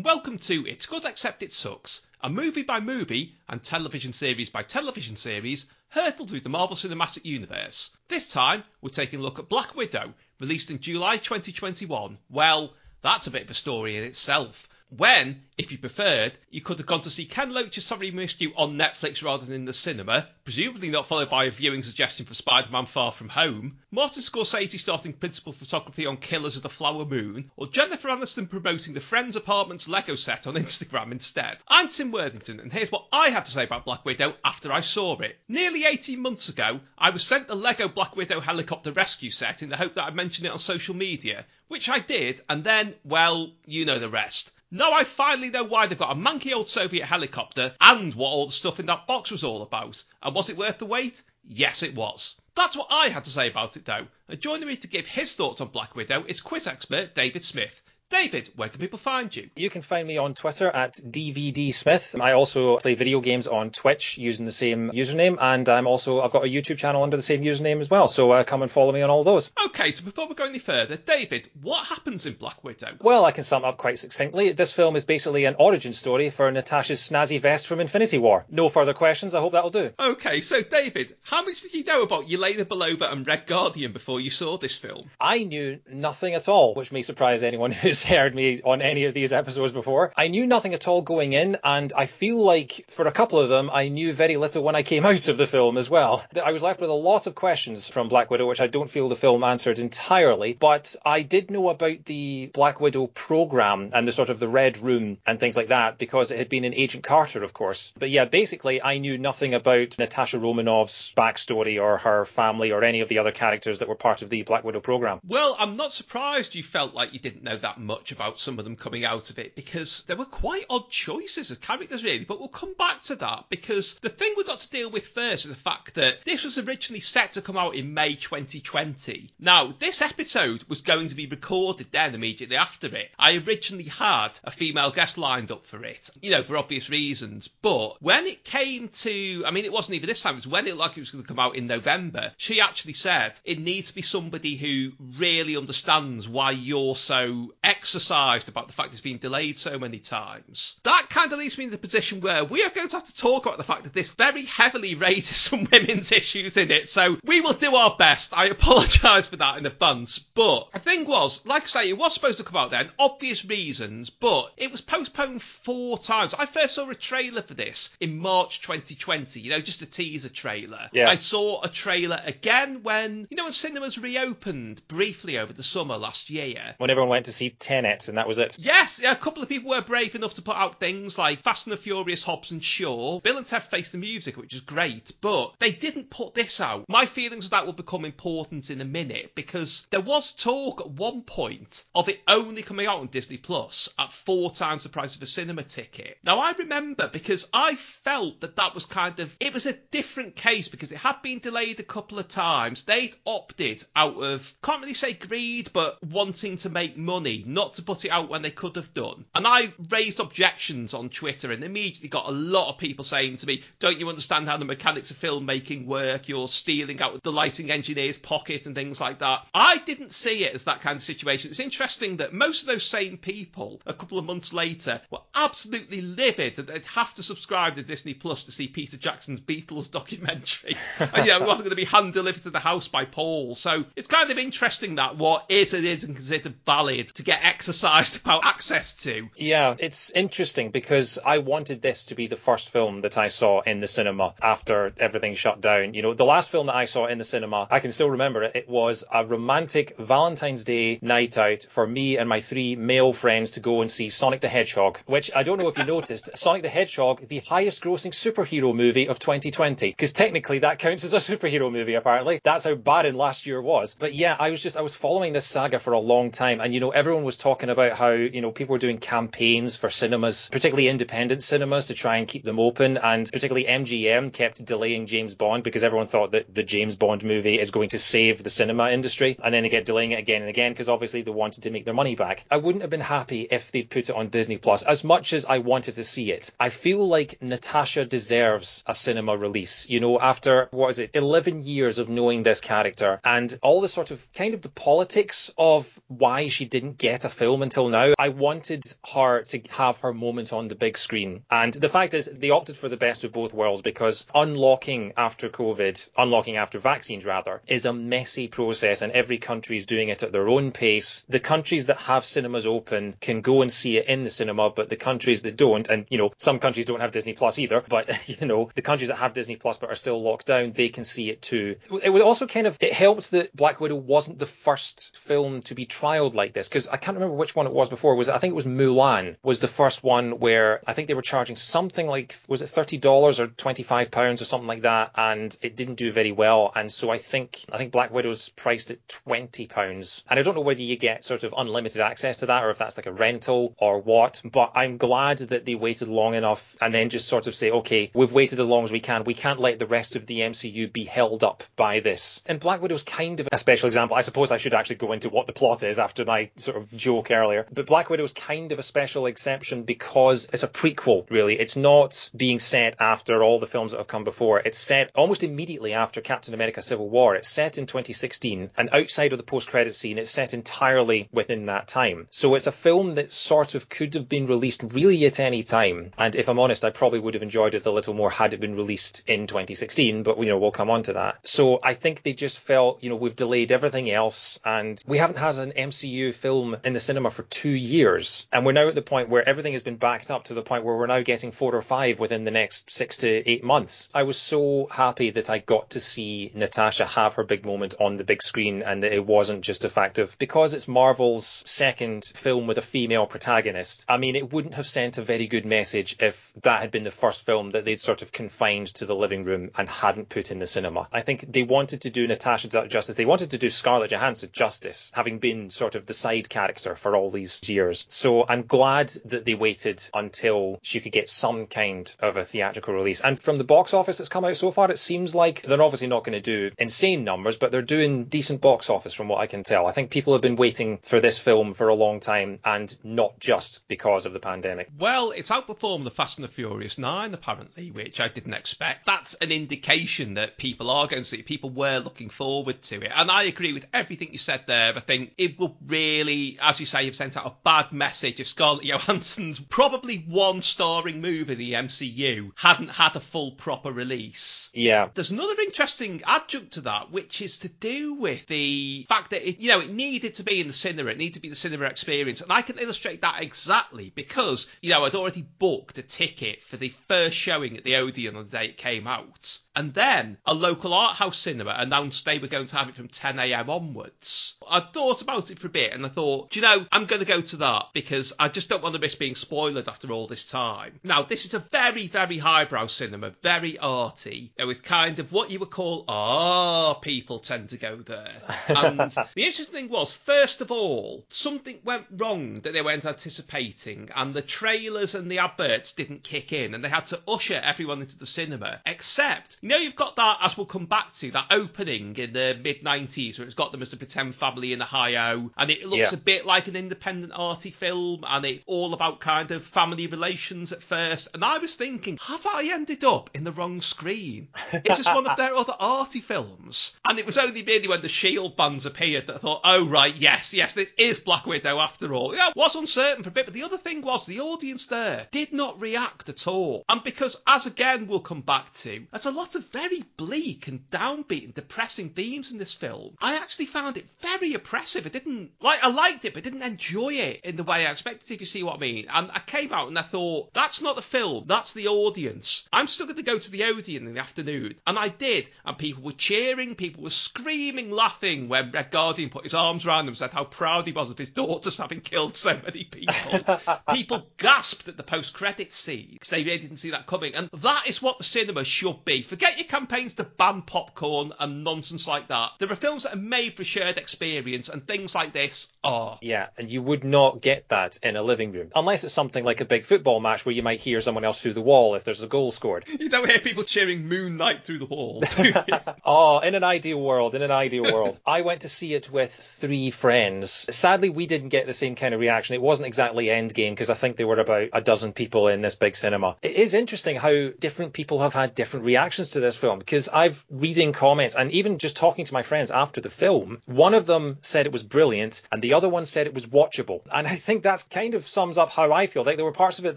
And welcome to It's Good Except It Sucks, a movie by movie and television series by television series hurtled through the Marvel Cinematic Universe. This time, we're taking a look at Black Widow, released in July 2021. Well, that's a bit of a story in itself. When, if you preferred, you could have gone to see Ken Loach's We Missed You on Netflix rather than in the cinema, presumably not followed by a viewing suggestion for Spider-Man Far From Home, Martin Scorsese starting principal photography on Killers of the Flower Moon, or Jennifer Aniston promoting the Friends Apartments Lego set on Instagram instead. I'm Tim Worthington, and here's what I had to say about Black Widow after I saw it. Nearly 18 months ago, I was sent the Lego Black Widow helicopter rescue set in the hope that I'd mention it on social media, which I did, and then, well, you know the rest. Now I finally know why they've got a monkey old Soviet helicopter and what all the stuff in that box was all about. And was it worth the wait? Yes, it was. That's what I had to say about it though. And joining me to give his thoughts on Black Widow is quiz expert David Smith. David, where can people find you? You can find me on Twitter at dvdsmith. I also play video games on Twitch using the same username, and I'm also I've got a YouTube channel under the same username as well. So uh, come and follow me on all those. Okay, so before we go any further, David, what happens in Black Widow? Well, I can sum up quite succinctly. This film is basically an origin story for Natasha's snazzy vest from Infinity War. No further questions. I hope that'll do. Okay, so David, how much did you know about Yelena Belova and Red Guardian before you saw this film? I knew nothing at all, which may surprise anyone who's heard me on any of these episodes before. I knew nothing at all going in, and I feel like for a couple of them, I knew very little when I came out of the film as well. I was left with a lot of questions from Black Widow, which I don't feel the film answered entirely, but I did know about the Black Widow program and the sort of the Red Room and things like that because it had been in Agent Carter, of course. But yeah, basically, I knew nothing about Natasha Romanoff's backstory or her family or any of the other characters that were part of the Black Widow program. Well, I'm not surprised you felt like you didn't know that much about some of them coming out of it because there were quite odd choices as characters, really. But we'll come back to that because the thing we've got to deal with first is the fact that this was originally set to come out in May 2020. Now, this episode was going to be recorded then immediately after it. I originally had a female guest lined up for it, you know, for obvious reasons. But when it came to, I mean, it wasn't even this time, it was when it looked like it was going to come out in November, she actually said it needs to be somebody who really understands why you're so exercised about the fact it's been delayed so many times. That kind of leaves me in the position where we are going to have to talk about the fact that this very heavily raises some women's issues in it. So we will do our best. I apologise for that in advance. But the thing was, like I say, it was supposed to come out then, obvious reasons, but it was postponed four times. I first saw a trailer for this in March 2020, you know, just a teaser trailer. Yeah. I saw a trailer again when, you know, when cinemas reopened briefly over the summer last year. When everyone went to see Tenet, and that was it. Yes, a couple of people were brave enough to put out things like Fast and the Furious, Hobbs and Shaw. Bill and Ted Face the Music, which is great, but they didn't put this out. My feelings of that will become important in a minute because there was talk at one point of it only coming out on Disney Plus at four times the price of a cinema ticket. Now I remember because I felt that that was kind of it was a different case because it had been delayed a couple of times. They'd opted out of can't really say greed, but wanting to make money, not to put it out when they could have done. And I raised objections on Twitter and immediately got a lot of people saying to me, "Don't you understand how the mechanics of filmmaking work? You're stealing out of the lighting engineer's pocket and things like that." I didn't see it as that kind of situation. It's interesting that most of those same people, a couple of months later, were absolutely livid that they'd have to subscribe to Disney Plus to see Peter Jackson's Beatles documentary. and, you know, it wasn't going to be hand delivered to the house by Paul. So it's kind of interesting that what is and isn't considered valid to get exercised about access to. Yeah, it's interesting because I wanted this to be the first film that I saw in the cinema after everything shut down. You know, the last film that I saw in the cinema, I can still remember it. It was a romantic Valentine's Day night out for me and my three male friends to go and see Sonic the Hedgehog, which I don't know if you noticed, Sonic the Hedgehog, the highest grossing superhero movie of 2020, because technically that counts as a superhero movie apparently. That's how barren last year was. But yeah, I was just I was following this saga for a long time and you know everyone was talking about how, you know, people were doing campaigns for cinemas, particularly independent cinemas to try and keep them open and particularly MGM kept delaying James Bond because everyone thought that the James Bond movie is going to save the cinema industry and then they kept delaying it again and again because obviously they wanted to make their money back. I wouldn't have been happy if they'd put it on Disney Plus as much as I wanted to see it. I feel like Natasha deserves a cinema release. You know, after what is it, 11 years of knowing this character and all the sort of kind of the politics of why she didn't get a film until now. I wanted her to have her moment on the big screen. And the fact is, they opted for the best of both worlds because unlocking after COVID, unlocking after vaccines rather, is a messy process and every country is doing it at their own pace. The countries that have cinemas open can go and see it in the cinema, but the countries that don't, and you know, some countries don't have Disney Plus either, but you know, the countries that have Disney Plus but are still locked down, they can see it too. It was also kind of, it helped that Black Widow wasn't the first film to be trialed like this because I can't remember which one it was before. Was I think it was Mulan was the first one where I think they were charging something like was it thirty dollars or twenty five pounds or something like that, and it didn't do very well. And so I think I think Black Widow's priced at twenty pounds, and I don't know whether you get sort of unlimited access to that or if that's like a rental or what. But I'm glad that they waited long enough and then just sort of say, okay, we've waited as long as we can. We can't let the rest of the MCU be held up by this. And Black Widow's kind of a special example. I suppose I should actually go into what the plot is after my sort of joke earlier. But Black Widow is kind of a special exception because it's a prequel, really. It's not being set after all the films that have come before. It's set almost immediately after Captain America Civil War. It's set in 2016, and outside of the post-credit scene, it's set entirely within that time. So it's a film that sort of could have been released really at any time. And if I'm honest, I probably would have enjoyed it a little more had it been released in 2016, but you know, we'll come on to that. So I think they just felt, you know, we've delayed everything else and we haven't had an MCU film in the cinema for two years. And we're now at the point where everything has been backed up to the point where we're now getting four or five within the next six to eight months. I was so happy that I got to see Natasha have her big moment on the big screen and that it wasn't just a fact of because it's Marvel's second film with a female protagonist. I mean, it wouldn't have sent a very good message if that had been the first film that they'd sort of confined to the living room and hadn't put in the cinema. I think they wanted to do Natasha justice. They wanted to do Scarlett Johansson justice, having been sort of the side character for all these years. So I'm glad that they waited until she could get some kind of a theatrical release. And from the box office that's come out so far, it seems like they're obviously not going to do insane numbers, but they're doing decent box office from what I can tell. I think people have been waiting for this film for a long time and not just because of the pandemic. Well, it's outperformed the Fast and the Furious 9, apparently, which I didn't expect. That's an indication that people are going to see it. People were looking forward to it. And I agree with everything you said there. I think it will really, as you say, have sent out a bad message if Scarlett Johansson's probably one starring movie the MCU hadn't had a full proper release. Yeah. There's another interesting adjunct to that, which is to do with the fact that it, you know, it needed to be in the cinema. It needed to be the cinema experience, and I can illustrate that exactly because you know I'd already booked a ticket for the first showing at the Odeon on the day it came out, and then a local art house cinema announced they were going to have it from 10 a.m. onwards. I thought about it for a bit, and I thought, do you know, I'm going to go to that because I just don't want to miss being spoiled after all this time. Now, this is a very, very highbrow cinema, very arty, with kind of what you would call ah people tend to go there. And the interesting thing was, first of all, something went wrong that they weren't anticipating, and the trailers and the adverts didn't kick in, and they had to usher everyone into the cinema. Except, you know, you've got that, as we'll come back to, that opening in the mid 90s where it's got them as a pretend family in Ohio, and it looks Yeah. a bit like an independent arty film, and it's all about kind of family relations at first. And I was thinking, have I ended up in the wrong screen? Is this one of their other arty films? And it was only really when the Shield bands appeared that I thought, oh right, yes, yes, this is Black Widow after all. Yeah, I was uncertain for a bit, but the other thing was the audience there did not react at all. And because, as again we'll come back to, there's a lot of very bleak and downbeat and depressing themes in this film. I actually found it very oppressive. It didn't like I liked it, it, but didn't enjoy it in the way I expected. If you see what I mean, and I came out and I thought that's not the film, that's the audience. I'm still going to go to the Odeon in the afternoon, and I did, and people were cheering, people were screaming, laughing when Red Guardian put his arms around them, and said how proud he was of his daughters having killed so many people. people gasped at the post-credit scene because they really didn't see that coming, and that is what the cinema should be. Forget your campaigns to ban popcorn and nonsense like that. There are films that are made for shared experience, and things like this are. Yeah, and you would not get that in a living room. Unless it's something like a big football match where you might hear someone else through the wall if there's a goal scored. You don't hear people cheering Moon Knight through the wall. Oh, in an ideal world, in an ideal world. I went to see it with three friends. Sadly, we didn't get the same kind of reaction. It wasn't exactly Endgame because I think there were about a dozen people in this big cinema. It is interesting how different people have had different reactions to this film because I've reading comments and even just talking to my friends after the film, one of them said it was brilliant and the other one said it was watchable. And I think that's kind of sums up how I feel. Like there were parts of it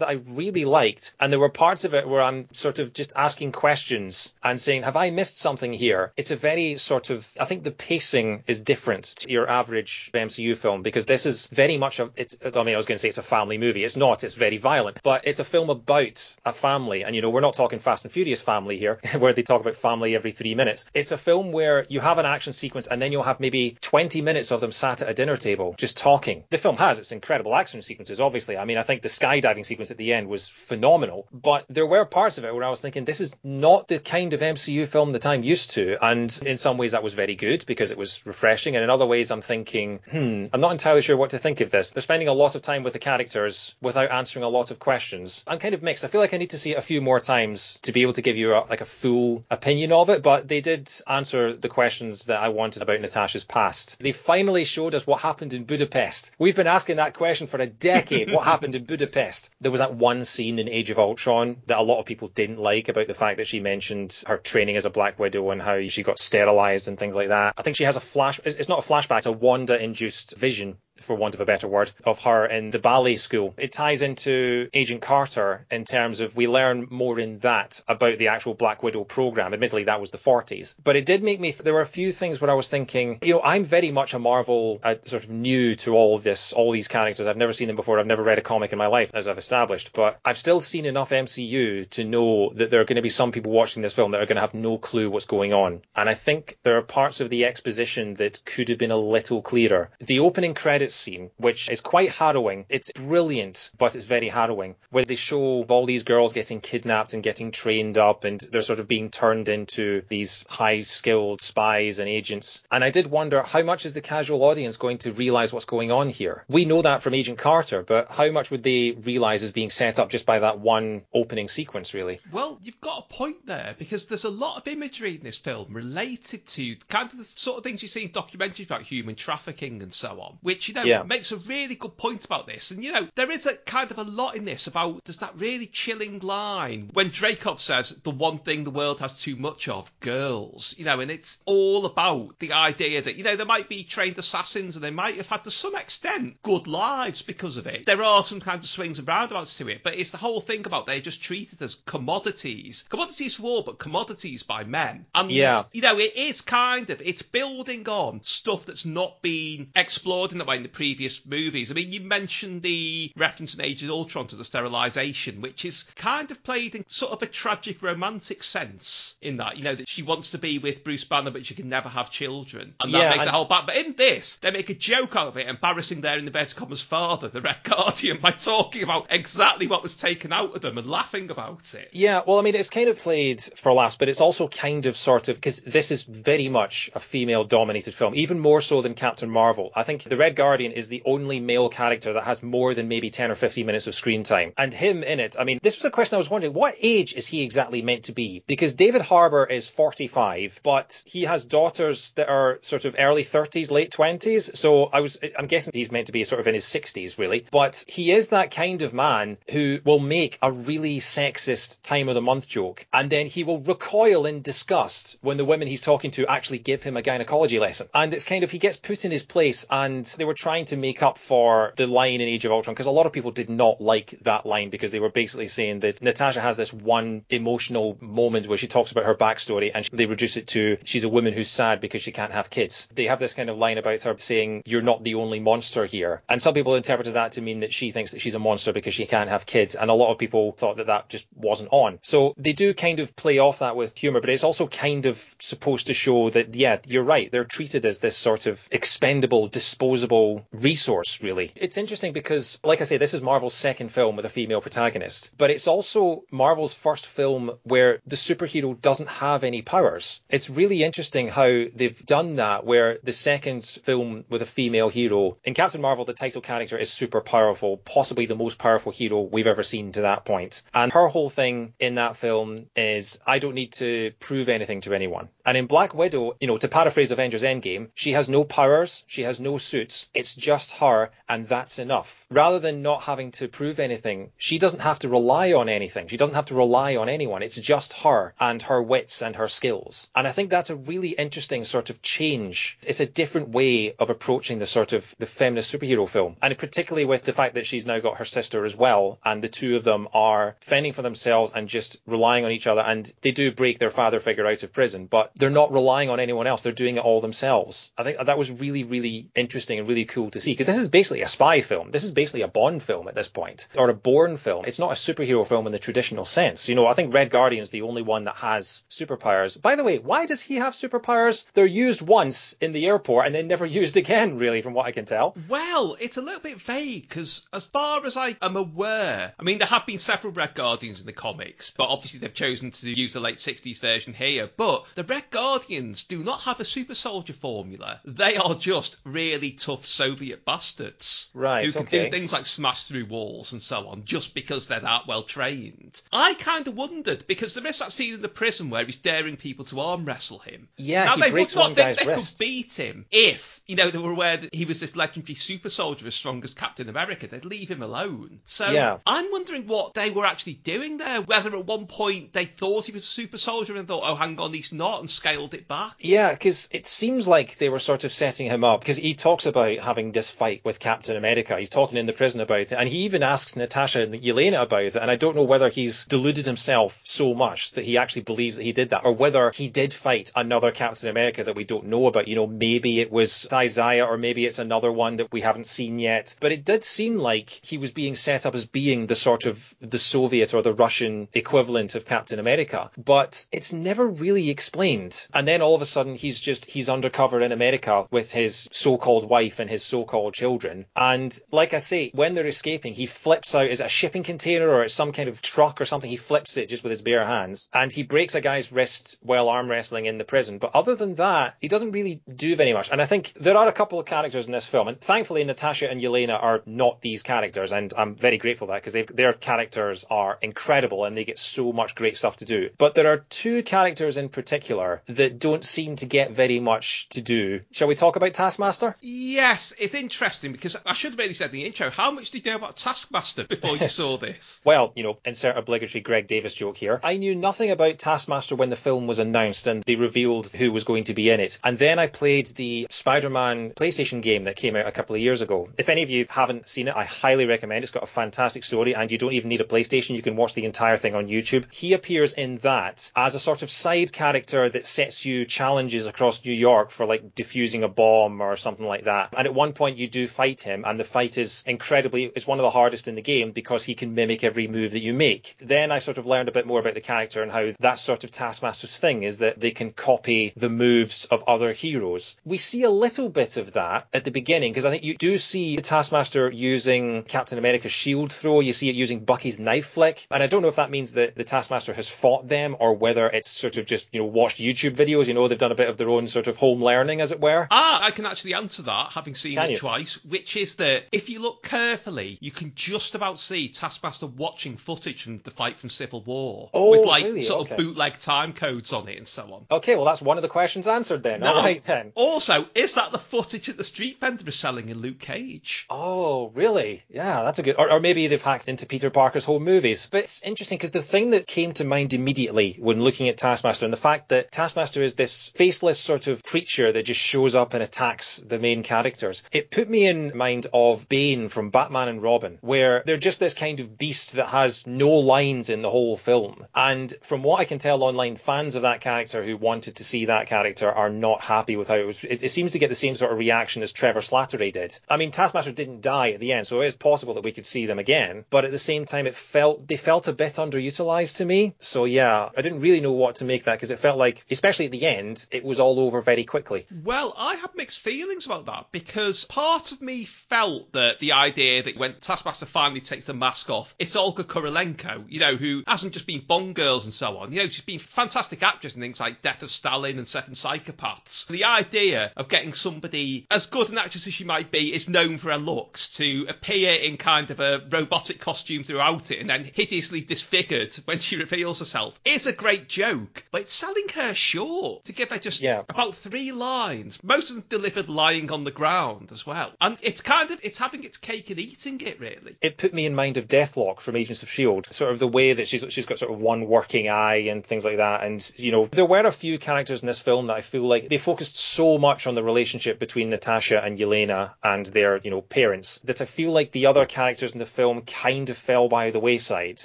that I really liked and there were parts of it where I'm sort of just asking questions and saying, have I missed something here? It's a very sort of, I think the pacing is different to your average MCU film because this is very much a, it's, I mean, I was going to say it's a family movie. It's not, it's very violent, but it's a film about a family. And, you know, we're not talking Fast and Furious family here where they talk about family every three minutes. It's a film where you have an action sequence and then you'll have maybe 20 minutes of them sat at a dinner table just talking. The film has its incredible action sequences, obviously. I mean, I think the skydiving sequence at the end was phenomenal, but there were parts of it where I was thinking, this is not the kind of MCU film that I'm used to. And in some ways that was very good because it was refreshing. And in other ways I'm thinking, hmm, I'm not entirely sure what to think of this. They're spending a lot of time with the characters without answering a lot of questions. I'm kind of mixed. I feel like I need to see it a few more times to be able to give you a, like a full opinion of it, but they did answer the questions that I wanted about Natasha's past. They finally showed us what happened in Budapest. We've been asking that question for a decade. what happened in Budapest? There was that one scene in Age of Ultron that a lot of people didn't like about the fact that she mentioned her training as a Black Widow and how she got sterilized and things like that. I think she has a flash. It's it's not a flashback. It's a Wanda-induced vision for want of a better word, of her in the ballet school. It ties into Agent Carter in terms of we learn more in that about the actual Black Widow program. Admittedly, that was the 40s. But it did make me, there were a few things where I was thinking, you know, I'm very much a Marvel, uh, sort of new to all of this, all these characters. I've never seen them before. I've never read a comic in my life, as I've established. But I've still seen enough MCU to know that there are going to be some people watching this film that are going to have no clue what's going on. And I think there are parts of the exposition that could have been a little clearer. The opening credits scene, which is quite harrowing. It's brilliant, but it's very harrowing, where they show all these girls getting kidnapped and getting trained up, and they're sort of being turned into these high skilled spies and agents. And I did wonder how much is the casual audience going to realize what's going on here? We know that from Agent Carter, but how much would they realize is being set up just by that one opening sequence, really? Well, you've got a point there because there's a lot of imagery in this film related to kind of the sort of things you see in documentaries about human trafficking and so on, which, you know, Yeah. makes a really good point about this. And, you know, there is a kind of a lot in this about there's that really chilling line when Dreykov says the one thing the world has too much of, girls, you know, and it's all about the idea that, you know, there might be trained assassins and they might have had to some extent good lives because of it. There are some kind of swings and roundabouts to it, but it's the whole thing about they're just treated as commodities. Commodities for war, but commodities by men. And, Yeah. you know, it is kind of, it's building on stuff that's not been explored in that way the previous movies. I mean, you mentioned the reference in Age of Ultron to the sterilization, which is kind of played in sort of a tragic romantic sense in that, you know, that she wants to be with Bruce Banner, but she can never have children. And that Yeah, makes and- it whole bad. But in this, they make a joke out of it, embarrassing their in the bed commas father, the Red Guardian, by talking about exactly what was taken out of them and laughing about it. Yeah, well, I mean, it's kind of played for laughs, but it's also kind of sort of because this is very much a female-dominated film, even more so than Captain Marvel. I think the Red Guardian is the only male character that has more than maybe 10 or 15 minutes of screen time, and him in it. I mean, this was a question I was wondering: what age is he exactly meant to be? Because David Harbour is 45, but he has daughters that are sort of early 30s, late 20s. So I was, I'm guessing he's meant to be sort of in his 60s, really. But he is that kind of man who will make a really sexist time of the month joke, and then he will recoil in disgust when the women he's talking to actually give him a gynecology lesson. And it's kind of he gets put in his place, and they were trying to make up for the line in Age of Ultron because a lot of people did not like that line because they were basically saying that Natasha has this one emotional moment where she talks about her backstory and they reduce it to she's a woman who's sad because she can't have kids. They have this kind of line about her saying you're not the only monster here, and some people interpreted that to mean that she thinks that she's a monster because she can't have kids, and a lot of people thought that that just wasn't on. So they do kind of play off that with humor, but it's also kind of supposed to show that yeah, you're right, they're treated as this sort of expendable, disposable resource, really. It's interesting because, like I say, this is Marvel's second film with a female protagonist, but it's also Marvel's first film where the superhero doesn't have any powers. It's really interesting how they've done that, where the second film with a female hero, in Captain Marvel, the title character is super powerful, possibly the most powerful hero we've ever seen to that point. And her whole thing in that film is, I don't need to prove anything to anyone. And in Black Widow, you know, to paraphrase Avengers Endgame, she has no powers, she has no suits, it's just her, and that's enough. Rather than not having to prove anything, she doesn't have to rely on anything. She doesn't have to rely on anyone. It's just her and her wits and her skills. And I think that's a really interesting sort of change. It's a different way of approaching the sort of the feminist superhero film. And particularly with the fact that she's now got her sister as well, and the two of them are fending for themselves and just relying on each other. And they do break their father figure out of prison, but they're not relying on anyone else. They're doing it all themselves. I think that was really, really interesting and really cool to see because this is basically a spy film. This is basically a Bond film at this point, or a Bourne film. It's not a superhero film in the traditional sense. You know, I think Red Guardian's the only one that has superpowers. By the way, why does he have superpowers? They're used once in the airport and then never used again, really, from what I can tell. Well, it's a little bit vague because, as far as I am aware, I mean, there have been several Red Guardians in the comics, but obviously they've chosen to use the late 60s version here. But the Red Guardians do not have a super soldier formula. They are just really tough Soviet bastards. Right, Who can okay. do things like smash through walls and so on just because they're that well trained. I kind of wondered because there is that scene in the prison where he's daring people to arm wrestle him. Yeah, now, he they breaks would not one think they could beat him if, you know, they were aware that he was this legendary super soldier as strong as Captain America. They'd leave him alone. So Yeah. I'm wondering what they were actually doing there. Whether at one point they thought he was a super soldier and thought, oh, hang on, he's not, and scaled it back. Yeah, because it seems like they were sort of setting him up because he talks about having this fight with Captain America. He's talking in the prison about it, and he even asks Natasha and Yelena about it. And I don't know whether he's deluded himself so much that he actually believes that he did that, or whether he did fight another Captain America that we don't know about. You know, maybe it was Isaiah, or maybe it's another one that we haven't seen yet. But it did seem like he was being set up as being the sort of the Soviet or the Russian equivalent of Captain America. But it's never really explained. And then all of a sudden he's just he's undercover in America with his so-called wife and his so-called children. And like I say, when they're escaping, he flips out is a shipping container or it's some kind of truck or something. He flips it just with his bare hands and he breaks a guy's wrist while arm wrestling in the prison. But other than that, he doesn't really do very much. And I think there are a couple of characters in this film, and thankfully Natasha and Yelena are not these characters, and I'm very grateful for that because their characters are incredible and they get so much great stuff to do. But there are two characters in particular that don't seem to get very much to do. Shall we talk about Taskmaster? Yes, it's interesting because I should have really said in the intro, how much did you know about Taskmaster before you saw this? Well, you know, insert obligatory Greg Davies joke here. I knew nothing about Taskmaster when the film was announced and they revealed who was going to be in it. And then I played the Spider-Man PlayStation game that came out a couple of years ago. If any of you haven't seen it, I highly recommend. It. It's got a fantastic story and you don't even need a PlayStation. You can watch the entire thing on YouTube. He appears in that as a sort of side character that sets you challenges across New York for like defusing a bomb or something like that. And at one point you do fight him and the fight is incredibly, it's one of the hardest in the game because he can mimic every move that you make. Then I sort of learned a bit more about the character and how that's sort of Taskmaster's thing is that they can copy the moves of other heroes. We see a little bit of that at the beginning because I think you do see the Taskmaster using Captain America's shield throw. You see it using Bucky's knife flick. And I don't know if that means that the Taskmaster has fought them or whether it's sort of just, you know, watched YouTube videos. You know, they've done a bit of their own sort of home learning, as it were. Ah, I can actually answer that, having seen Can it you? twice, which is that if you look carefully, you can just about see Taskmaster watching footage from the fight from Civil War. Oh, with like really? sort Okay. of bootleg time codes on it and so on. Okay, well, that's one of the questions answered then. Now, All right, then. Also, is that the footage that the street vendor is selling in Luke Cage? Oh, really? Yeah, that's a good. Or, or maybe they've hacked into Peter Parker's home movies. But it's interesting because the thing that came to mind immediately when looking at Taskmaster and the fact that Taskmaster is this faceless sort of creature that just shows up and attacks the main characters. characters. It put me in mind of Bane from Batman and Robin, where they're just this kind of beast that has no lines in the whole film. And from what I can tell online, fans of that character who wanted to see that character are not happy with how it was. It, it seems to get the same sort of reaction as Trevor Slattery did. I mean, Taskmaster didn't die at the end, so it is possible that we could see them again. But at the same time, it felt they felt a bit underutilized to me. So yeah, I didn't really know what to make that because it felt like, especially at the end, it was all over very quickly. Well, I have mixed feelings about that because part of me felt that the idea that when Taskmaster finally takes the mask off, it's Olga Kurylenko, you know, who hasn't just been Bond girls and so on. You know, she's been fantastic actress in things like Death of Stalin and Seven Psychopaths. The idea of getting somebody as good an actress as she might be is known for her looks to appear in kind of a robotic costume throughout it and then hideously disfigured when she reveals herself is a great joke, but it's selling her short to give her just Yeah. about three lines, most of them delivered lying on the ground as well. And it's kind of it's having its cake and eating it really. it put me in mind of Deathlok from Agents of Shield. Sort of the way that she's she's got sort of one working eye and things like that. And you know, there were a few characters in this film that I feel like they focused so much on the relationship between Natasha and Yelena and their you know parents that I feel like the other characters in the film kind of fell by the wayside.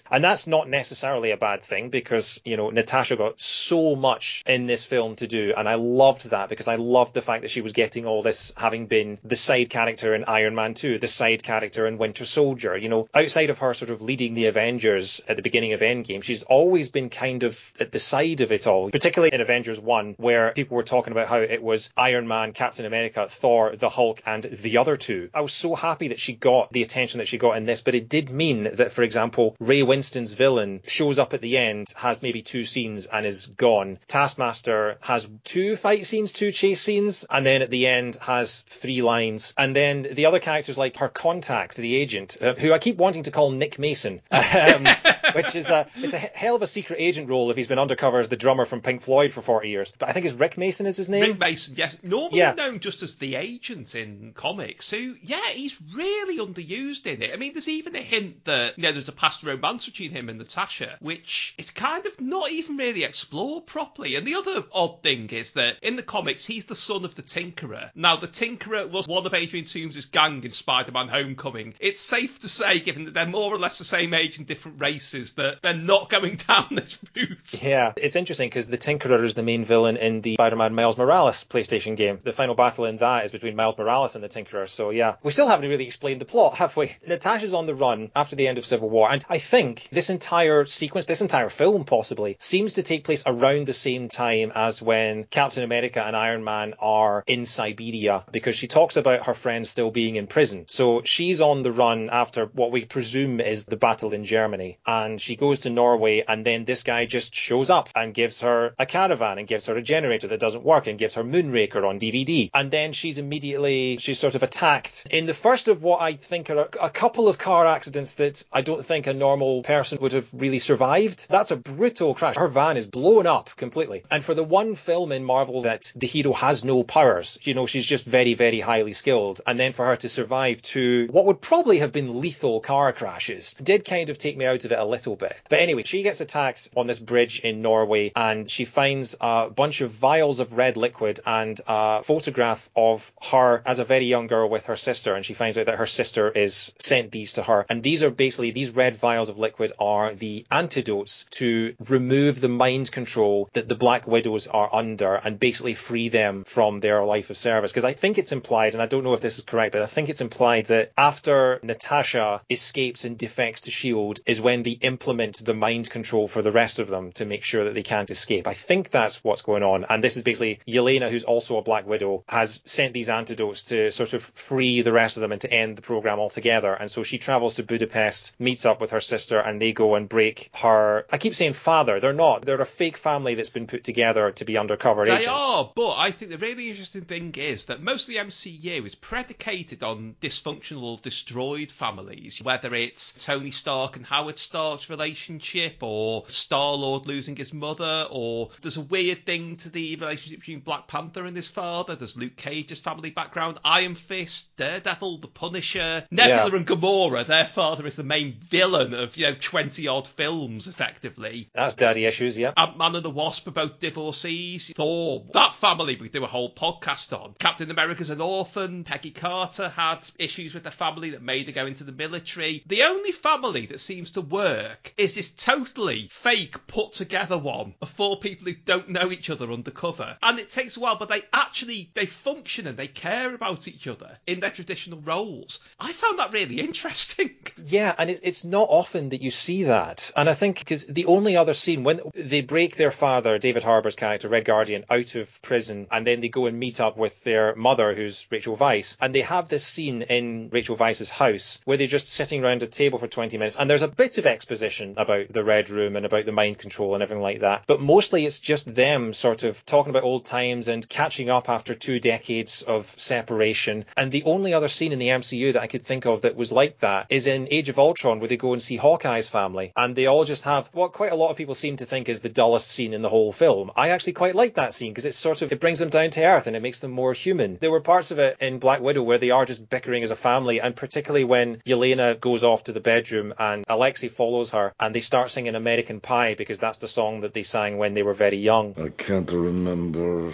And that's not necessarily a bad thing because you know Natasha got so much in this film to do, and I loved that because I loved the fact that she was getting all this having been the side character in Iron Man 2, the side character in Winter Soldier. You know, outside of her sort of leading the Avengers at the beginning of Endgame, she's always been kind of at the side of it all, particularly in Avengers 1, where people were talking about how it was Iron Man, Captain America, Thor, the Hulk, and the other two. I was so happy that she got the attention that she got in this, but it did mean that, for example, Ray Winstone's villain shows up at the end, has maybe two scenes, and is gone. Taskmaster has two fight scenes, two chase scenes, and then at the end has three lines. And then the other characters, like her contact, the agent, uh, who I keep wanting to call Nick Mason, um, which is a it's a hell of a secret agent role if he's been undercover as the drummer from Pink Floyd for 40 years. But I think it's Rick Mason is his name. Rick Mason, yes, normally Yeah. Known just as the agent in comics, who, yeah, he's really underused in it. I mean, there's even a hint that, you know, there's a past romance between him and Natasha, which is kind of not even really explored properly. And the other odd thing is that in the comics, he's the son of the Tinkerer. Now, the Tinkerer was one of Adrian Toomes' gang in Spider-Man Homecoming. It's safe to say, given that they're more or less the same age and different races, that they're not going down this route. Yeah, it's interesting because the Tinkerer is the main villain in the Spider-Man Miles Morales PlayStation game. The final battle in that is between Miles Morales and the Tinkerer. So yeah, we still haven't really explained the plot, have we? Natasha's on the run after the end of Civil War, and I think this entire sequence, this entire film possibly, seems to take place around the same time as when Captain America and Iron Man are in Siberia, because she talks about her friends still being in prison. So she's on the run after what we presume is the battle in Germany, and she goes to Norway, and then this guy just shows up and gives her a caravan and gives her a generator that doesn't work and gives her Moonraker on DVD. And then she's immediately, she's sort of attacked in the first of what I think are a, couple of car accidents that I don't think a normal person would have really survived. That's a brutal crash. Her van is blown up completely. And for the one film in Marvel that the hero has no powers, you know, she's just very, very highly skilled. And then for her to survive to what would probably have been lethal car crashes did kind of take me out of it a little bit. But anyway, she gets attacked on this bridge in Norway and she finds a bunch of vials of red liquid and a photograph of her as a very young girl with her sister. And she finds out that her sister is sent these to her. And these are basically, these red vials of liquid are the antidotes to remove the mind control that the Black Widows are under and basically free them from their life of service. Because I think it's implied, and I don't know if this is correct, but I think it's implied that after Natasha escapes and defects to S.H.I.E.L.D. is when they implement the mind control for the rest of them to make sure that they can't escape. I think that's what's going on. And this is basically Yelena, who's also a Black Widow, has sent these antidotes to sort of free the rest of them and to end the program altogether. And so she travels to Budapest, meets up with her sister, and they go and break her. I keep saying father. They're not. They're a fake family that's been put together to be undercover They agents. are, but I think the really interesting thing is that most of the MCU is predicated on dysfunctional, destroyed families. Whether it's Tony Stark and Howard Stark's relationship, or Star Lord losing his mother, or there's a weird thing to the relationship between Black Panther and his father. There's Luke Cage's family background, Iron Fist, Daredevil, The Punisher, Nebula Yeah. and Gamora. Their father is the main villain of you know twenty odd films, effectively. That's daddy issues, yeah. Ant Man and the Wasp are both divorcees. Thor, that family we do a whole podcast on. Captain America's an orphan. Peggy Carter had issues with the family that made her go into the military. The only family that seems to work is this totally fake, put together one of four people who don't know each other undercover. And it takes a while, but they actually they function and they care about each other in their traditional roles. I found that really interesting. Yeah, and it, it's not often that you see that. And I think because the only other scene when they break their father, David Harbour's character, Red Guardian, out of prison, and then they go and meet up with their mother, who's Rachel Weisz, and they have this scene in Rachel Weisz's house where they're just sitting around a table for 20 minutes, and there's a bit of exposition about the Red Room and about the mind control and everything like that. But mostly it's just them sort of talking about old times and catching up after two decades of separation. And the only other scene in the MCU that I could think of that was like that is in Age of Ultron, where they go and see Hawkeye's family, and they all just have what quite a lot of people seem to think is the dullest scene in the whole film. I actually quite like that scene because it's sort of it brings them down to earth and it makes them more human. There were parts of it in Black Widow where they are just bickering as a family, and particularly when Yelena goes off to the bedroom and Alexei follows her, and they start singing American Pie because that's the song that they sang when they were very young. I can't remember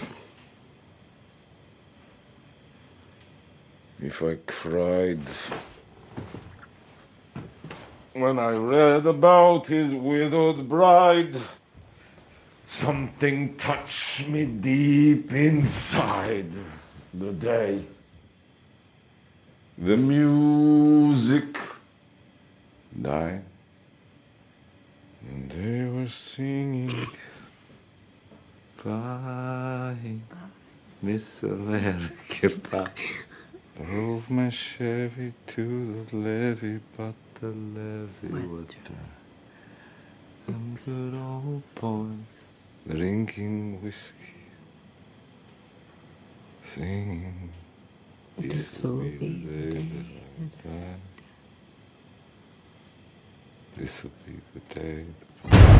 if I cried when I read about his widowed bride. Something touched me deep inside the day. The music died, and they were singing. Pie, Miss American Pie. Drove my Chevy to the levee, but the levee was dry. And good old boys drinking whiskey, singing. This will be the day that I die. This will be the day.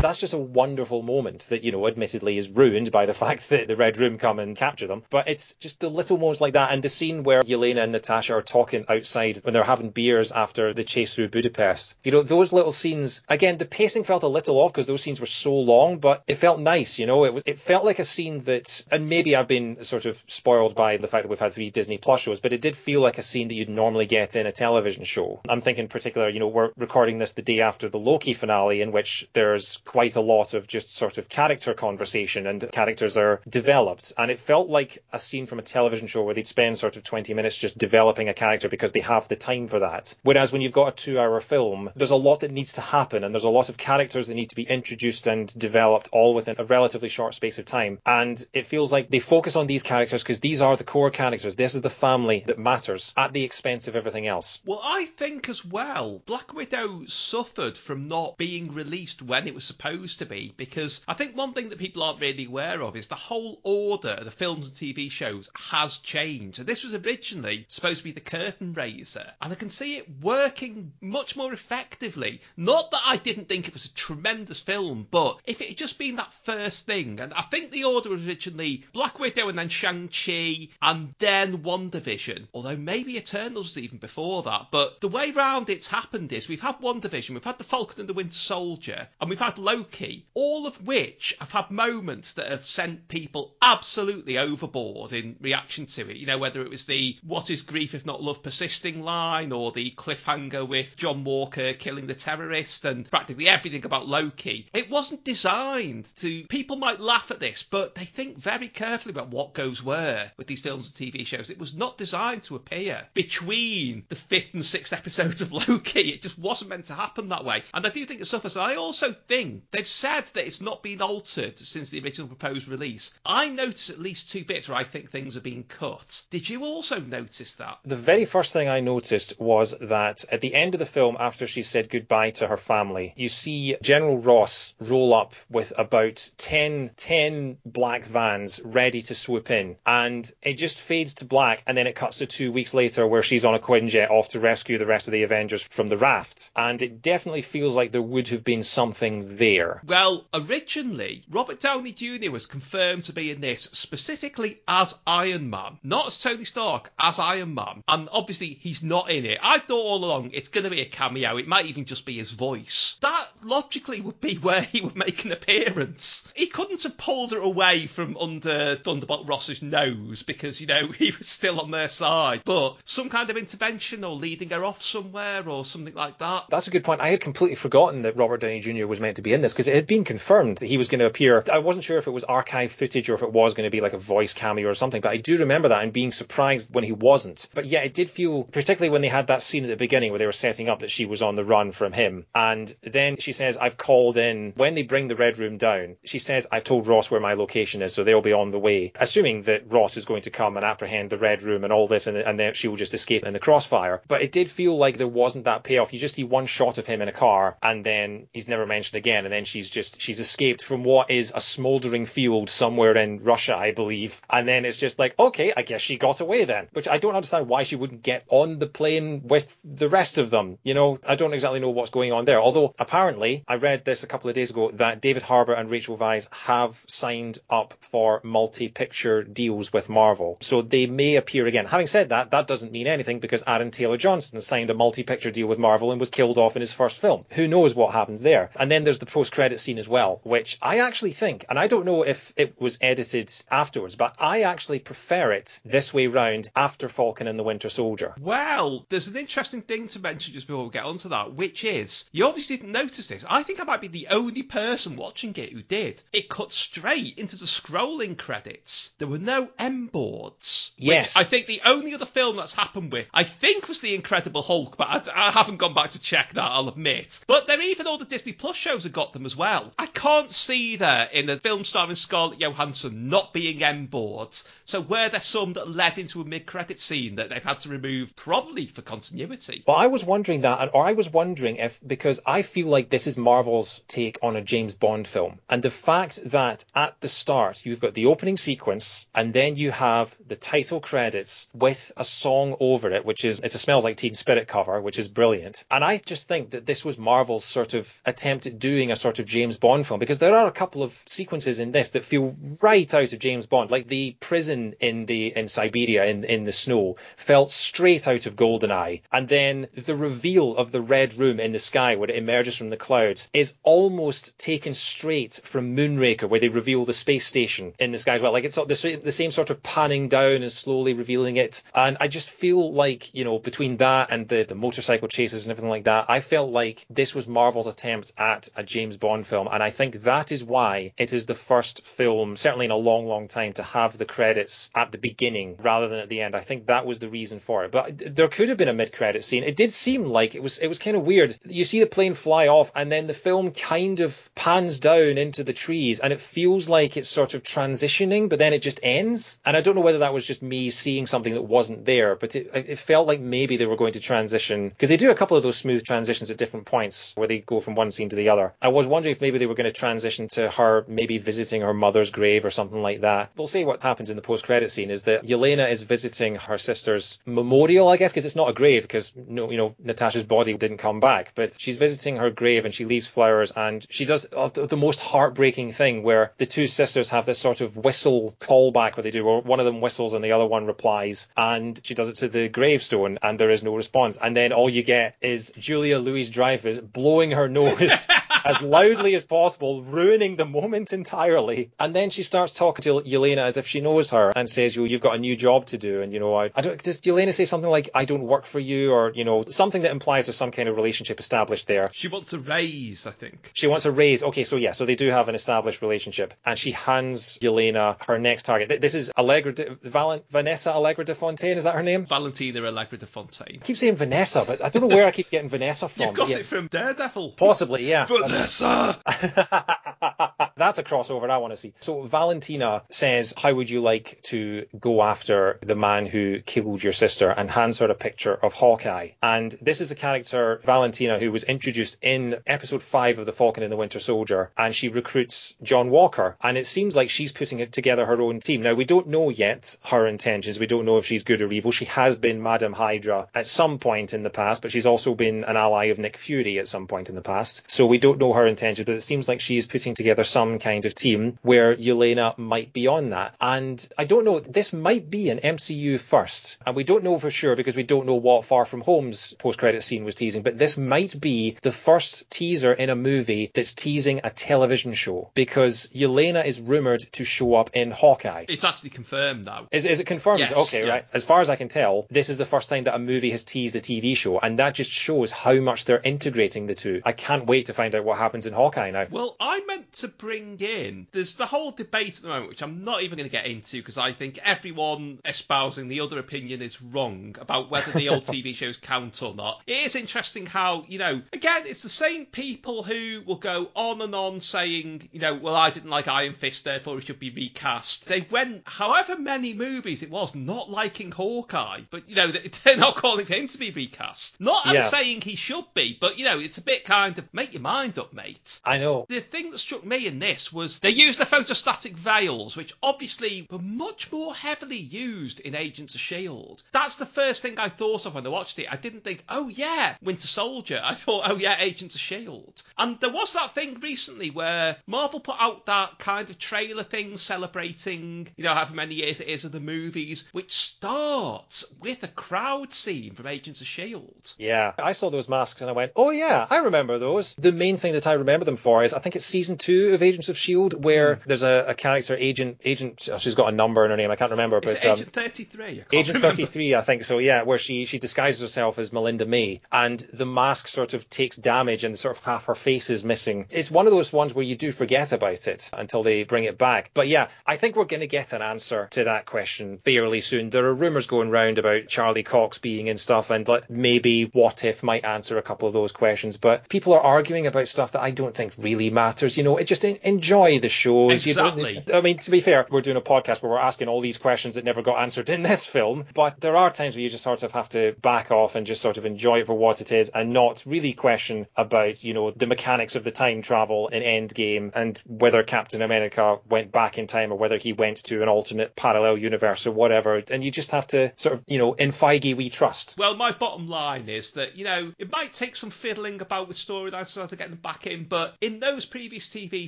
That's just a wonderful moment that, you know, admittedly is ruined by the fact that the Red Room come and capture them. But it's just the little moments like that. And the scene where Yelena and Natasha are talking outside when they're having beers after the chase through Budapest. You know, those little scenes, again, the pacing felt a little off because those scenes were so long, but it felt nice, you know, it, was, it felt like a scene that, and maybe I've been sort of spoiled by the fact that we've had three Disney Plus shows, but it did feel like a scene that you'd normally get in a television show. I'm thinking in particular, you know, we're recording this the day after the Loki finale in which there's quite a lot of just sort of character conversation and characters are developed. And it felt like a scene from a television show where they'd spend sort of 20 minutes just developing a character because they have the time for that. Whereas when you've got a two hour film, there's a lot that needs to happen and there's a lot of characters that need to be introduced and developed all within a relatively short space of time. And it feels like they focus on these characters because these are the core characters. This is the family that matters at the expense of everything else. Well, I think as well, Black Widow suffered from not being released when it was supposed to be because I think one thing that people aren't really aware of is the whole order of the films and TV shows has changed. And this was originally supposed to be the curtain raiser, and I can see it working much more effectively. Not that I didn't think it was a tremendous film, but if it had just been that first thing, and I think the order was originally Black Widow and then Shang-Chi and then WandaVision, although maybe Eternals was even before that. But the way round it's happened is we've had WandaVision, we've had The Falcon and the Winter Soldier, and we've had Loki, all of which have had moments that have sent people absolutely overboard in reaction to it. You know, whether it was the what is grief if not love persisting line or the cliffhanger with John Walker killing the terrorist and practically everything about Loki. It wasn't designed to, people might laugh at this, but they think very carefully about what goes where with these films and TV shows. It was not designed to appear between the fifth and sixth episodes of Loki. It just wasn't meant to happen that way. And I do think it suffers. I also think they've said that it's not been altered since the original proposed release. I noticed at least two bits where I think things are being cut. Did you also notice that? The very first thing I noticed was that at the end of the film, after she said goodbye to her family, you see General Ross roll up with about 10, 10 black vans ready to swoop in. And it just fades to black, and then it cuts to two weeks later where she's on a Quinjet off to rescue the rest of the Avengers from the raft. And it definitely feels like there would have been something there. Well, originally, Robert Downey Jr. was confirmed to be in this specifically as Iron Man, not as Tony Stark, as Iron Man. And obviously, he's not in it. I thought all along it's going to be a cameo. It might even just be his voice. That logically would be where he would make an appearance. He couldn't have pulled her away from under Thunderbolt Ross's nose because, you know, he was still on their side. But some kind of intervention or leading her off somewhere or something like that. That's a good point. I had completely forgotten that Robert Downey Jr. was meant to be in this because it had been confirmed that he was going to appear. I wasn't sure if it was archive footage or if it was going to be like a voice cameo or something, but I do remember that and being surprised when he wasn't. But yeah, it did feel, particularly when they had that scene at the beginning where they were setting up that she was on the run from him. And then she says, I've called in. When they bring the Red Room down, she says, I've told Ross where my location is, so they'll be on the way. Assuming that Ross is going to come and apprehend the Red Room and all this, and, and then she will just escape in the crossfire. But it did feel like there wasn't that payoff. You just see one shot of him in a car, and then he's never mentioned again. And then she's just she's escaped from what is a smouldering field somewhere in Russia, I believe. And then it's just like, okay, I guess she got away then. Which I don't understand why she wouldn't get on the plane with the rest of them. You know, I don't exactly know what's going on there. Although apparently, I read this a couple of days ago that David Harbour and Rachel Weisz have signed up for multi-picture deals with Marvel, so they may appear again. Having said that, that doesn't mean anything because Aaron Taylor Johnson signed a multi-picture deal with Marvel and was killed off in his first film. Who knows what happens there? And then there's the post-credit scene as well, which I actually think, and I don't know if it was edited afterwards, but I actually prefer it this way round after Falcon and the Winter Soldier. Well, there's an interesting thing to mention just before we get onto that, which is you obviously didn't notice this. I think I might be the only person watching it who did. It cut straight into the scrolling credits. There were no end boards. Yes. I think the only other film that's happened with, I think, was The Incredible Hulk, but I, I haven't gone back to check that, I'll admit. But then even all the Disney Plus shows have got them as well. I can't see there in a film starring Scarlett Johansson not being end boards. So were there some that led into a mid-credit scene that they've had to remove, probably for continuity? Well, I was wondering that, or I was wondering if because I feel like this is Marvel's take on a James Bond film, and the fact that at the start you've got the opening sequence, and then you have the title credits with a song over it, which is it's a Smells Like Teen Spirit cover, which is brilliant. And I just think that this was Marvel's sort of attempt at doing a sort of James Bond film because there are a couple of sequences in this that feel right out of James Bond, like the prison in the in Siberia in in the snow felt straight out of Goldeneye, and then the reveal of the red room in the sky where it emerges from the clouds is almost taken straight from Moonraker, where they reveal the space station in the sky as well. Like it's the, the same sort of panning down and slowly revealing it, and I just feel like you know between that and the the motorcycle chases and everything like that, I felt like this was Marvel's attempt at a James Bond film, and I think that is why it is the first film, certainly in a long, long time, to have the credits at the beginning rather than at the end. I think that was the reason for it. But there could have been a mid-credit scene. It did seem like it was it was kind of weird. You see the plane fly off, and then the film kind of pans down into the trees, and it feels like it's sort of transitioning, but then it just ends. And I don't know whether that was just me seeing something that wasn't there, but it, it felt like maybe they were going to transition because they do a couple of those smooth transitions at different points where they go from one scene to the other. I was wondering if maybe they were going to transition to her maybe visiting her mother's grave or something like that. We'll see what happens in the post-credit scene is that Yelena is visiting her sister's memorial, I guess, because it's not a grave because no, you know, Natasha's body didn't come back, but she's visiting her grave and she leaves flowers and she does the most heartbreaking thing where the two sisters have this sort of whistle callback where they do, where one of them whistles and the other one replies, and she does it to the gravestone and there is no response, and then all you get is Julia Louise Dreyfus blowing her nose as loudly as possible, ruining the moment entirely. And then she starts talking to Yelena as if she knows her and says, "You, you've got a new job to do." And you know, I, I don't. Does Yelena say something like, "I don't work for you," or you know, something that implies there's some kind of relationship established there? She wants a raise, I think. She wants a raise. Okay, so yeah, so they do have an established relationship, and she hands Yelena her next target. This is Allegra, de, Val, Vanessa Allegra de Fontaine. Is that her name? Valentina Allegra de Fontaine. I keep saying Vanessa, but I don't know where I keep getting Vanessa from. You've got yeah, it from Daredevil. Possibly, yeah. Vanessa! That's a crossover I want to see. So Valentina says, "How would you like to go after the man who killed your sister?" and hands her a picture of Hawkeye. And this is a character, Valentina, who was introduced in episode five of The Falcon and the Winter Soldier, and she recruits John Walker. And it seems like she's putting it together her own team. Now we don't know yet her intentions. We don't know if she's good or evil. She has been Madam Hydra at some point in the past, but she's also been an ally of Nick Fury at some point in the past. So we don't know her intentions, but it seems like she is putting together some kind of team where Yelena might be on that. And I don't know, this might be an MCU first. And we don't know for sure because we don't know what Far From Home's post-credit scene was teasing, but this might be the first teaser in a movie that's teasing a television show because Yelena is rumored to show up in Hawkeye. It's actually confirmed now. Is, is it confirmed? Yes, okay, yeah. right. As far as I can tell, this is the first time that a movie has teased a TV show, and that just shows how much they're integrating the two. I can't wait to find out what happens in Hawkeye now. Well, I meant to bring in. There's the whole debate at the moment, which I'm not even going to get into because I think everyone espousing the other opinion is wrong about whether the old TV shows count or not. It is interesting how, you know, again, it's the same people who will go on and on saying, you know, well, I didn't like Iron Fist, therefore it should be recast. They went however many movies it was not liking Hawkeye, but, you know, they're not calling for him to be recast. Not I'm Yeah. saying he should be, but, you know, it's a bit kind of make your mind up, mate. I know. The thing that struck me in this was they used the photostatic veils, which obviously were much more heavily used in Agents of S.H.I.E.L.D. That's the first thing I thought of when I watched it. I didn't think, oh yeah, Winter Soldier. I thought, oh yeah, Agents of S.H.I.E.L.D. And there was that thing recently where Marvel put out that kind of trailer thing celebrating, you know, however many years it is of the movies, which starts with a crowd scene from Agents of S.H.I.E.L.D. Yeah, I saw those masks and I went, oh yeah, I remember those. The main thing that I remember them for is I think it's season two of Agents of Shield where there's a, a character, Agent, Agent, oh, she's got a number in her name, I can't remember, Is but um, Agent 33? Agent remember. 33, I think so, yeah, where she, she disguises herself as Melinda May, and the mask sort of takes damage and sort of half her face is missing. It's one of those ones where you do forget about it until they bring it back. But yeah, I think we're going to get an answer to that question fairly soon. There are rumours going round about Charlie Cox being in stuff, and like, maybe What If might answer a couple of those questions, but people are arguing about stuff that I don't think really matters. You know, it just enjoy the shows. Exactly. I mean, to be fair, we're doing a podcast where we're asking all these questions that never got answered in this film, but there are times where you just sort of have to back off and just sort of enjoy it for what it is and not really question about, you know, the mechanics of the time travel in Endgame and whether Captain America went back in time or whether he went to an alternate parallel universe or whatever. And you just have to sort of, you know, in Feige we trust. Well, my bottom line is that, you know, it might take some fiddling about with storylines of get them back in, but in those previous TV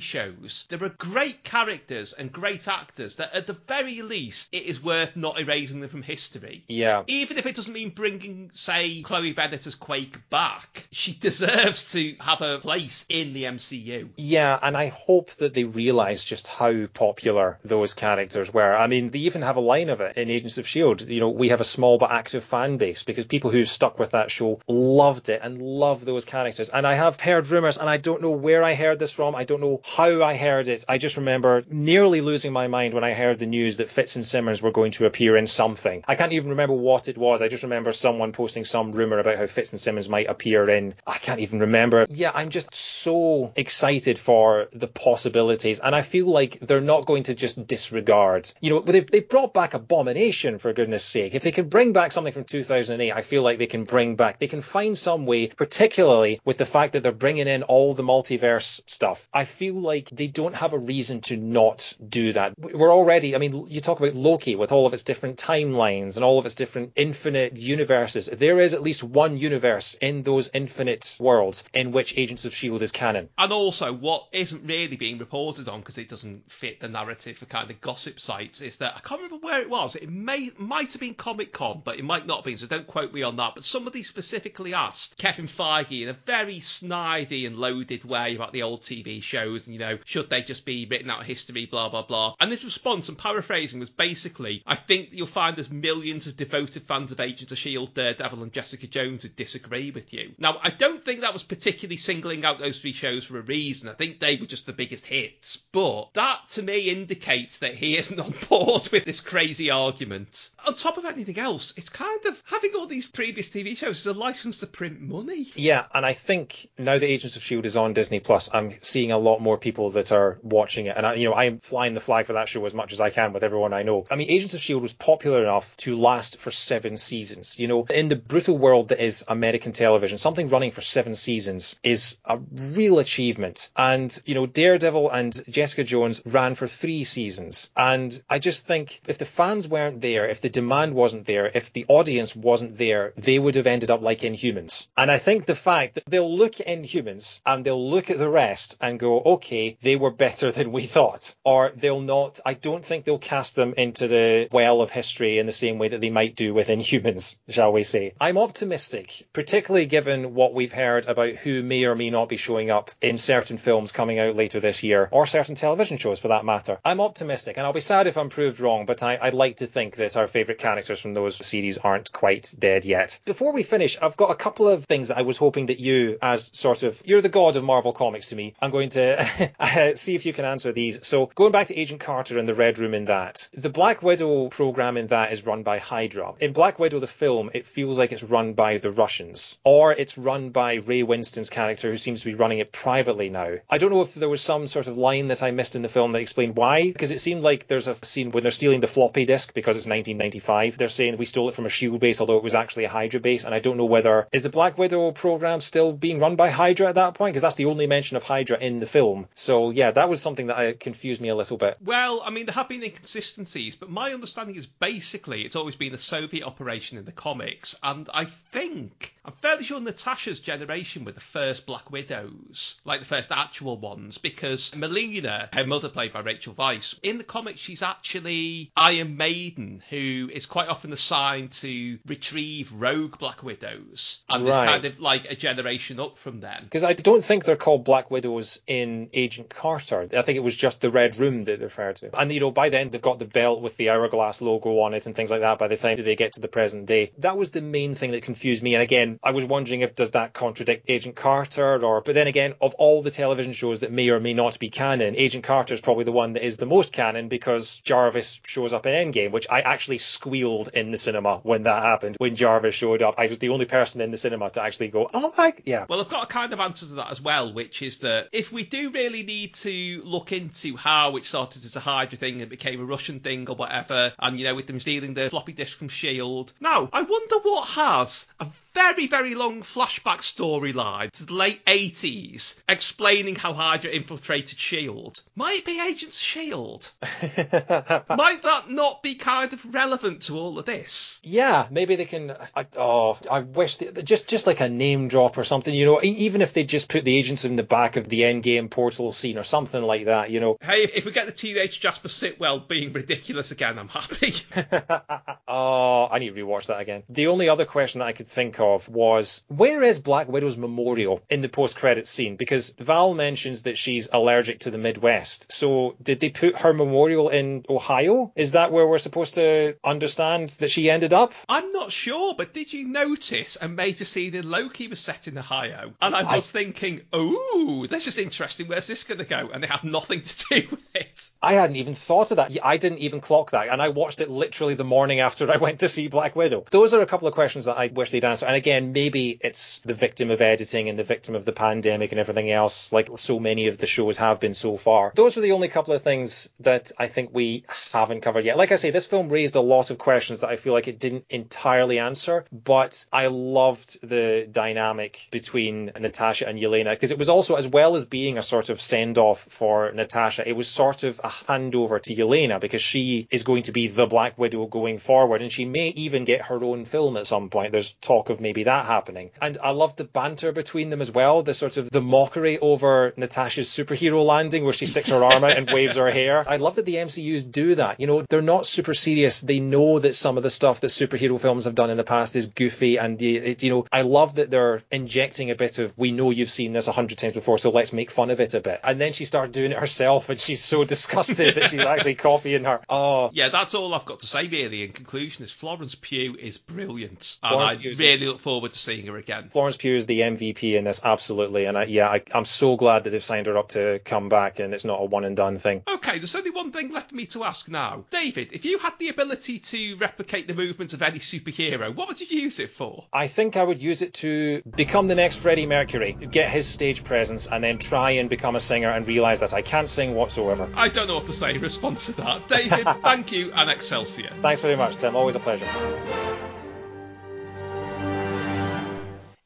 shows, there are great characters and great actors that at the very least it is worth not erasing them from history. Yeah. Even if it doesn't mean bringing, say, Chloe Bennet as Quake back, she deserves to have a place in the MCU. Yeah, and I hope that they realise just how popular those characters were. I mean, they even have a line of it in Agents of S.H.I.E.L.D. You know, we have a small but active fan base because people who stuck with that show loved it and love those characters. And I have heard rumours, and I don't know where I heard this from. I don't know how I heard it. I just remember nearly losing my mind when I heard the news that Fitz and Simmons were going to appear in something. I can't even remember what it was. I just remember someone posting some rumour about how Fitz and Simmons might appear in. I can't even remember. Yeah, I'm just so excited for the possibilities, and I feel like they're not going to just disregard. You know, they they brought back Abomination for goodness sake. If they can bring back something from 2008, I feel like they can bring back. They can find some way, particularly with the fact that they're bringing in all the multiverse stuff. I feel like they don't have a reason to not do that. We're already. I mean, you talk about Loki with all of its different timelines and all of its different infinite universes. There is at least one universe in those infinite worlds in which Agents of Shield is canon. And also, what isn't really being reported on because it doesn't fit the narrative for kind of gossip sites is that I can't remember where it was. It may might have been Comic Con, but it might not have been. So don't quote me on that. But somebody specifically asked Kevin Feige in a very snidey and loaded way about the old TV shows, and you know, should they just be written out of history, blah blah blah. And his response, and paraphrasing, was basically, I think you'll find there's millions of devoted fans of Agents of Shield, Daredevil, and Jessica Jones who disagree with you. Now, I don't think that was particularly singling out those three shows for a reason. I think they were just the biggest hits. But that to me indicates that he isn't on board with this crazy argument. On top of anything else, it's kind of having all these previous TV shows is a license to print money. Yeah, and I think now that Agents of Shield is on Disney Plus, I'm seeing a lot more people that are watching it, and I, you know I'm flying the flag for that show as much as I can with everyone I know. I mean, Agents of Shield was popular enough to last for seven seasons. You know, in the brutal world that is American television, something running for seven seasons is a real achievement. And you know, Daredevil and Jessica Jones ran for three seasons, and I just think if the fans weren't there, if the demand wasn't there, if the audience wasn't there, they would have ended up like Inhumans. And I think the fact that they'll look at Inhumans and they'll look at the rest and go, okay, they were better than we thought, or they'll not. I don't think they'll cast them into the well of history in the same way that they might do with Inhumans, shall we say. I'm optimistic, particularly given what we've heard about who may or may not be showing up in certain films coming out later this year, or certain television shows for that matter. I'm optimistic, and I'll be sad if I'm proved wrong, but I, I'd like to think that our favourite characters from those series aren't quite dead yet. Before we finish, I've got a couple of things that I was hoping that you, as sort of, you're the god of Marvel Comics to me, I'm going to uh, see if you can answer these. So, going back to Agent Carter and the Red Room in that, the Black Widow program in that is run by Hydra. In Black Widow, the film, it feels like it's run by the Russians, or it's run by Ray Winstone's character, who seems to be running it privately now. I don't know if there was some sort of line that I missed in the film that explained why, because it seemed like there's a scene when they're stealing the floppy disk because it's 1995. They're saying we stole it from a Shield base, although it was actually a Hydra base, and I don't know whether is the Black Widow program still being run by Hydra at that point, because that's the only mention of Hydra in the film. So yeah, that was something that uh, confused me a little bit. Well, I mean, there have been inconsistencies, but my understanding is basically it's always been a Soviet operation in the comics, and I think I'm fairly sure Natasha's generation were the first Black Widows, like the first actual ones, because Melina, her mother played by Rachel Weisz, in the comics she's actually Iron Maiden, who is quite often assigned to retrieve rogue Black Widows, and is Right. kind of like a generation up from them. Because I don't think they're called Black Widows in Agent Carter. I think it was just the Red Room that they referred to. And, you know, by then they've got the belt with the hourglass logo on it and things like that by the time that they get to the present day. That was the main thing that confused me. And again, I was wondering if does that contradict Agent Carter or, but then again, of all the television shows that may or may not be canon, Agent Carter is probably the one that is the most canon because Jarvis shows up in Endgame, which I actually squealed in the cinema when that happened. When Jarvis showed up, I was the only person in the cinema to actually go, oh my, yeah. Well, I've got a kind of answer to that as well, which is that if we do really need to look into how it started as a Hydra thing and became a Russian thing or whatever, and you know, with them stealing the floppy disk from Shield, now I wonder what has a very, very long flashback storyline to the late 80s explaining how Hydra infiltrated S.H.I.E.L.D. Might be Agents of S.H.I.E.L.D.? Might that not be kind of relevant to all of this? Yeah, maybe they can. I, oh, I wish they, just just like a name drop or something. You know, even if they just put the agents in the back of the Endgame portal scene or something like that. You know. Hey, if we get the teenage Jasper Sitwell being ridiculous again, I'm happy. oh, I need to rewatch that again. The only other question that I could think of was where is Black Widow's memorial in the post-credits scene? Because Val mentions that she's allergic to the Midwest. So did they put her memorial in Ohio? Is that where we're supposed to understand that she ended up? I'm not sure, but did you notice a major scene in Loki was set in Ohio? And I was thinking, ooh, this is interesting. Where's this going to go? And they had nothing to do with it. I hadn't even thought of that. I didn't even clock that, and I watched it literally the morning after I went to see Black Widow. Those are a couple of questions that I wish they'd answer. And again, maybe it's the victim of editing and the victim of the pandemic and everything else, like so many of the shows have been so far. Those were the only couple of things that I think we haven't covered yet. Like I say, this film raised a lot of questions that I feel like it didn't entirely answer, but I loved the dynamic between Natasha and Yelena because it was also, as well as being a sort of send off for Natasha, it was sort of a handover to Yelena because she is going to be the Black Widow going forward and she may even get her own film at some point. There's talk of maybe that happening. And I loved the banter between them as well, the sort of the mockery over Natasha's superhero landing where she sticks her arm out and waves her hair. I love that the MCUs do that. You know, they're not super serious. They know that some of the stuff that superhero films have done in the past is goofy and it, you know, I love that they're injecting a bit of we know you've seen this a hundred times before, so let's make fun of it a bit. And then she started doing it herself and she's so disgusted that she's actually copying her. Oh, Yeah, that's all I've got to say really in conclusion is Florence Pugh is brilliant. And I Pugh's- really look forward to seeing her again. Florence Pugh is the MVP in this, absolutely. And I, yeah, I, I'm so glad that they've signed her up to come back and it's not a one and done thing. Okay, there's only one thing left for me to ask now. David, if you had the ability to replicate the movements of any superhero, what would you use it for? I think I would use it to become the next Freddie Mercury, get his stage presence, and then try and become a singer and realize that I can't sing whatsoever. I don't know what to say in response to that. David, thank you and Excelsior. Thanks very much, Tim. Always a pleasure.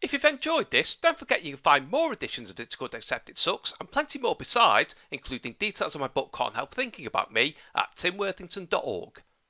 If you've enjoyed this, don't forget you can find more editions of It's Good Except It Sucks and plenty more besides, including details of my book Can't Help Thinking About Me at timworthington.org.